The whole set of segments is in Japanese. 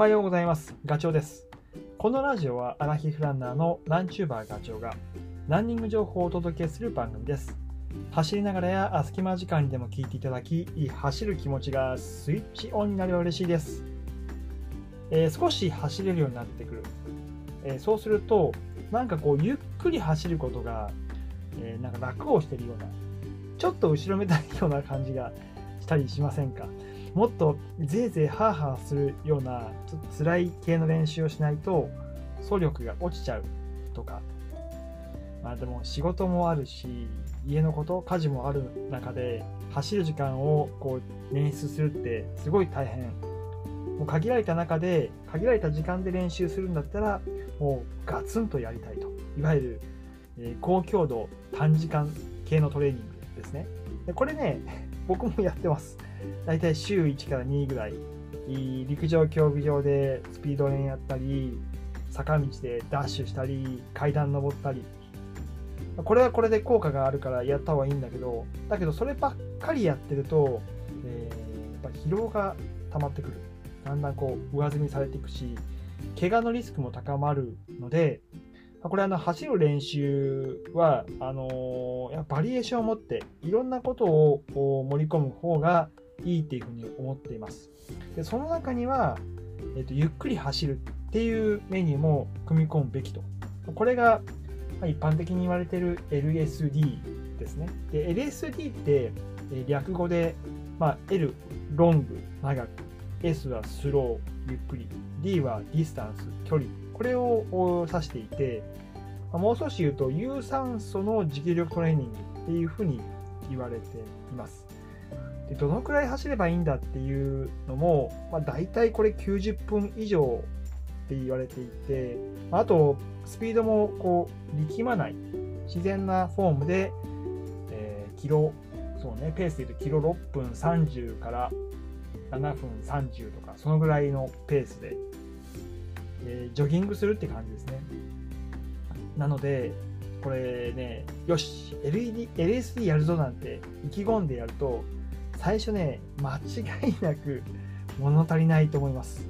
はようございます。ガチョウです。このラジオはアラヒフランナーのランチューバーガチョウがランニング情報をお届けする番組です。走りながらや隙間時間にでも聞いていただき、走る気持ちがスイッチオンになれば嬉しいです。えー少し走れるようになってくる。えーそうすると、なんかこう、ゆっくり走ることが、えーなんか楽をしてるような、ちょっと後ろめたいような感じがしたりしませんか？もっとぜいぜいハーハーするようなちょっと辛い系の練習をしないと走力が落ちちゃうとか。まあでも仕事もあるし家のこと家事もある中で走る時間をこう捻出するってすごい大変。もう限られた中で限られた時間で練習するんだったらもうガツンとやりたいと。いわゆる、えー高強度短時間系のトレーニングですね。でこれね僕もやってます。大体週1から2ぐらい陸上競技場でスピード練やったり坂道でダッシュしたり階段登ったり。これはこれで効果があるからやった方がいいんだけどだけどそればっかりやってると、えーやっぱ疲労が溜まってくる。だんだんこう上積みされていくし怪我のリスクも高まるのでこれあの走る練習はあのバリエーションを持っていろんなことを盛り込む方がいいっていうふうに思っています。でその中には、えっとゆっくり走るっていうメニューも組み込むべきと。これが一般的に言われている LSD ですね。で LSD って略語で、まあ、L ロング長く S はスローゆっくり D は distance 距離これを指していて、まもう少し言うと有酸素の持久力トレーニングっていうふうに言われています。でどのくらい走ればいいんだっていうのも、まあ、大体これ90分以上って言われていてあとスピードもこう力まない自然なフォームで、えーキロそうねペースで言うとキロ6分30から7分30とかそのぐらいのペースで、えージョギングするって感じですね。なのでこれねよし LED LSD やるぞなんて意気込んでやると最初ね間違いなく 物足りないと思います。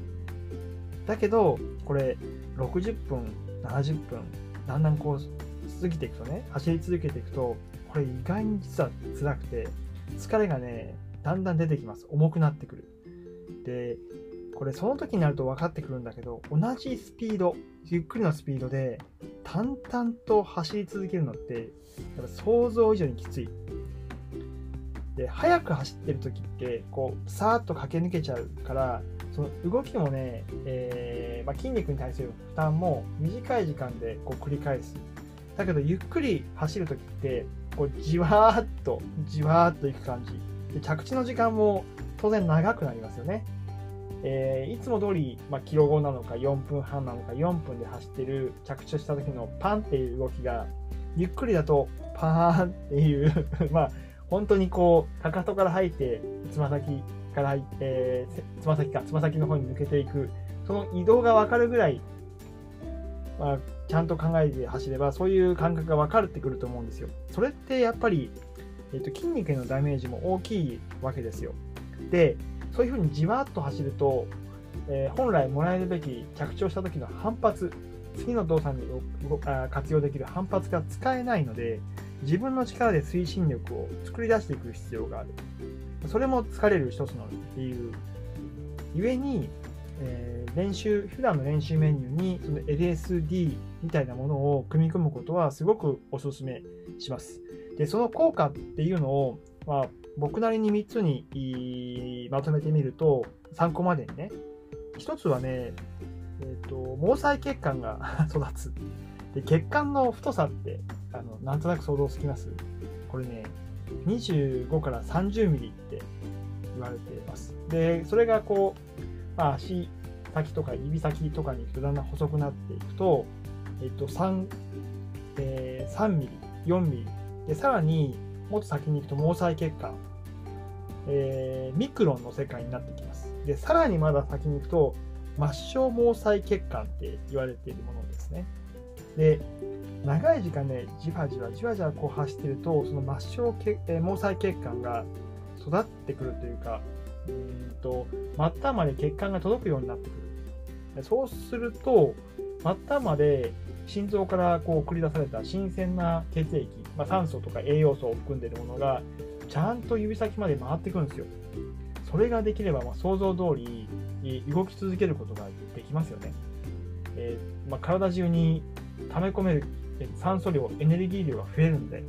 だけどこれ60分70分だんだんこう過ぎていくとね走り続けていくとこれ意外に実は辛くて疲れがねだんだん出てきます。重くなってくる。でこれその時になると分かってくるんだけど同じスピードゆっくりのスピードで淡々と走り続けるのってやっぱ想像以上にきつい。で速く走ってる時ってこうさーっと駆け抜けちゃうからその動きもね、えーまあ、筋肉に対する負担も短い時間でこう繰り返す。だけどゆっくり走る時ってこうじわーっとじわーっといく感じ。で着地の時間も当然長くなりますよね。えーいつも通り、まあ、キロ後なのか4分半なのか4分で走ってる着地した時のパンっていう動きがゆっくりだとパーンっていう まあ本当にこうかかとから入ってつま先から入って、えーつま先かつま先の方に抜けていくその移動が分かるぐらい、まあ、ちゃんと考えて走ればそういう感覚が分かるってくると思うんですよ。それってやっぱり、えー、と筋肉へのダメージも大きいわけですよ。でそういうふうにじわっと走ると、えー本来もらえるべき着地をした時の反発次の動作に活用できる反発が使えないので自分の力で推進力を作り出していく必要がある。それも疲れる一つの理由。ゆえに、えー練習普段の練習メニューにその LSD みたいなものを組み込むことはすごくお勧めします。でその効果っていうのを、まあ、僕なりに3つにまとめてみると参考までにね一つはね、えー、と毛細血管が 育つ。で血管の太さってあのなんとなく想像つきます？これね25から30ミリって言われています。でそれがこう、まあ、足先とか指先とかにだんだん細くなっていくと、えっと 3, えー3ミリ4ミリ。でさらにもっと先に行くと毛細血管、えーミクロンの世界になってきます。でさらにまだ先に行くと末梢毛細血管って言われているものですね。で長い時間ねじわじわじわじわこう走ってるとその末梢血、えー毛細血管が育ってくるというかうんと末端まで血管が届くようになってくる。そうすると、末端まで心臓からこう繰り出された新鮮な血液、まあ、酸素とか栄養素を含んでいるものが、ちゃんと指先まで回ってくるんですよ。それができれば、ま想像通り動き続けることができますよね。えー、まあ、体中に溜め込める酸素量、エネルギー量が増えるんで、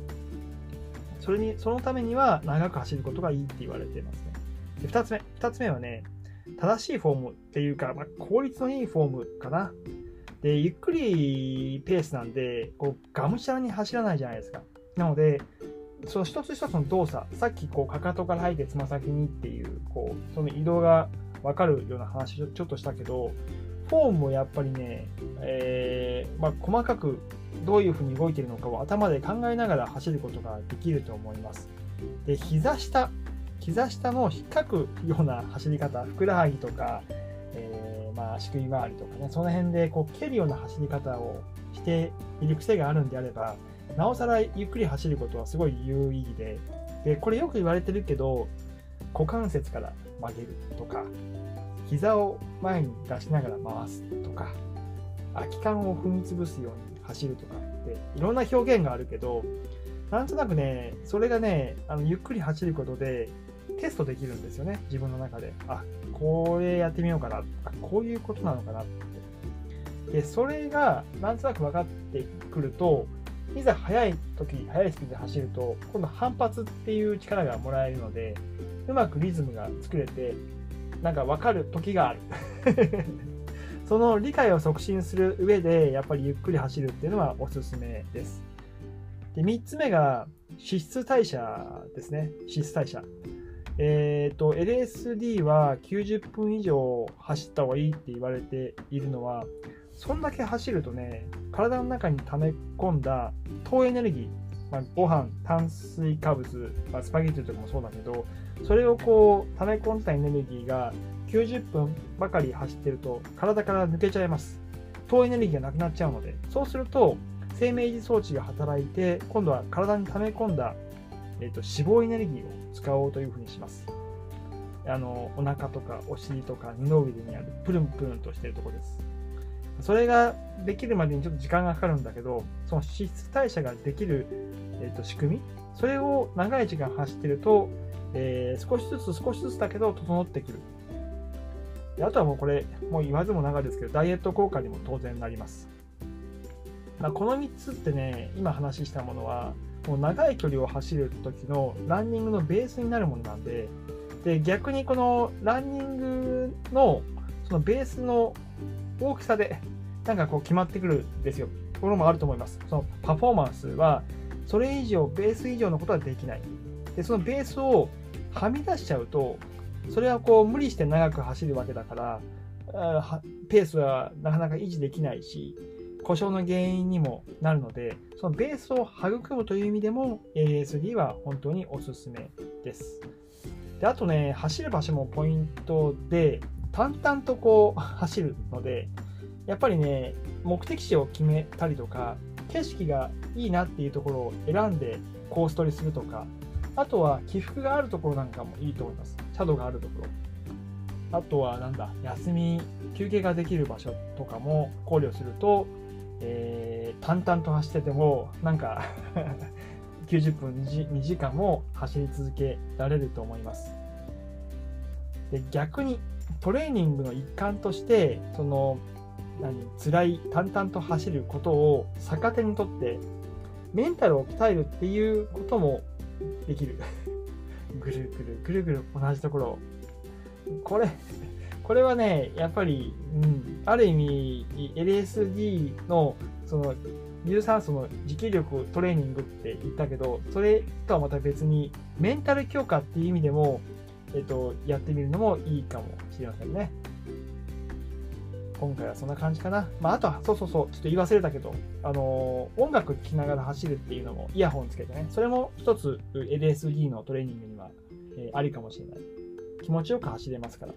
それにそのためには長く走ることがいいって言われていますね。で2つ目、2つ目はね、正しいフォームっていうか、まあ、効率のいいフォームかな。で、ゆっくりペースなんで、こう、がむしゃらに走らないじゃないですか。なので、その一つ一つの動作、さっきこう、かかとから入ってつま先にっていう、こう、その移動が分かるような話をちょっとしたけど、フォームもやっぱりね、えー、まあ、細かくどういうふうに動いているのかを頭で考えながら走ることができると思います。で、膝下、膝下の引っかくような走り方、ふくらはぎとか、えー、まあ、足首周りとかね、その辺でこう蹴るような走り方をしている癖があるんであれば、なおさらゆっくり走ることはすごい有意義で、で、これよく言われてるけど、股関節から曲げるとか、膝を前に出しながら回すとか、空き缶を踏み潰すように走るとかっていろんな表現があるけど、なんとなくね、それがね、あのゆっくり走ることでテストできるんですよね、自分の中で。あ、これやってみようかな。あ、こういうことなのかなって。で、それがなんとなく分かってくると、いざ速い時、速いスピードで走ると、今度反発っていう力がもらえるので、うまくリズムが作れて、なんか分かる時がある。その理解を促進する上で、やっぱりゆっくり走るっていうのはおすすめです。で、3つ目が脂質代謝ですね。脂質代謝。えっ、ー、と、LSD は90分以上走った方がいいって言われているのは、そんだけ走るとね、体の中に溜め込んだ糖エネルギー、まあ、ご飯、炭水化物、まあ、スパゲッティとかもそうだけど、それをこう溜め込んだエネルギーが90分ばかり走ってると体から抜けちゃいます。糖エネルギーがなくなっちゃうので、そうすると生命維持装置が働いて、今度は体に溜め込んだ、えーと、脂肪エネルギーを使おうというふうにします。あのお腹とかお尻とか二の腕にあるプルンプルンとしてるところです。それができるまでにちょっと時間がかかるんだけど、その脂質代謝ができる、えーと仕組み、それを長い時間走ってると、えー、少しずつ少しずつだけど整ってくる。あとはもうこれ、もう言わずも長いですけど、ダイエット効果にも当然なります。まあ、この3つってね、今話したものは、もう長い距離を走る時のランニングのベースになるものなんで、で逆にこのランニングのそのベースの大きさでなんかこう決まってくるんですよ。ところもあると思います。そのパフォーマンスはそれ以上、ベース以上のことはできない。で、そのベースをはみ出しちゃうと、それはこう無理して長く走るわけだから、ペースはなかなか維持できないし、故障の原因にもなるので、そのベースを育むという意味でも ASD は本当におすすめです。であとね、走る場所もポイントで、淡々とこう 走るので、やっぱりね、目的地を決めたりとか、景色がいいなっていうところを選んでコース取りするとか、あとは起伏があるところなんかもいいと思います。シャドウがあるところ。あとはなんだ、休み、休憩ができる場所とかも考慮すると、えー、淡々と走ってても、なんか 90分 2, 2時間も走り続けられると思います。で逆にトレーニングの一環としてその何辛い淡々と走ることを逆手にとってメンタルを鍛えるっていうこともできる。ぐるぐるぐるぐる同じところ。これ、これはね、やっぱり、うん、ある意味、LSD の、その、有酸素の持久力トレーニングって言ったけど、それとはまた別に、メンタル強化っていう意味でも、えっと、やってみるのもいいかもしれませんね。今回はそんな感じかな。まあ、あとは、そうそうそう、ちょっと言い忘れたけど、あの、音楽聴きながら走るっていうのも、イヤホンつけてね、それも一つ LSD のトレーニングには、え、ありかもしれない。気持ちよく走れますから。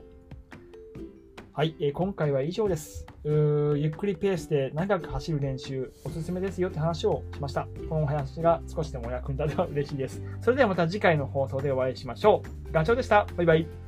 はい、えー、今回は以上です。ゆっくりペースで長く走る練習、おすすめですよって話をしました。このお話が少しでもお役に立てば嬉しいです。それではまた次回の放送でお会いしましょう。ガチョウでした。バイバイ。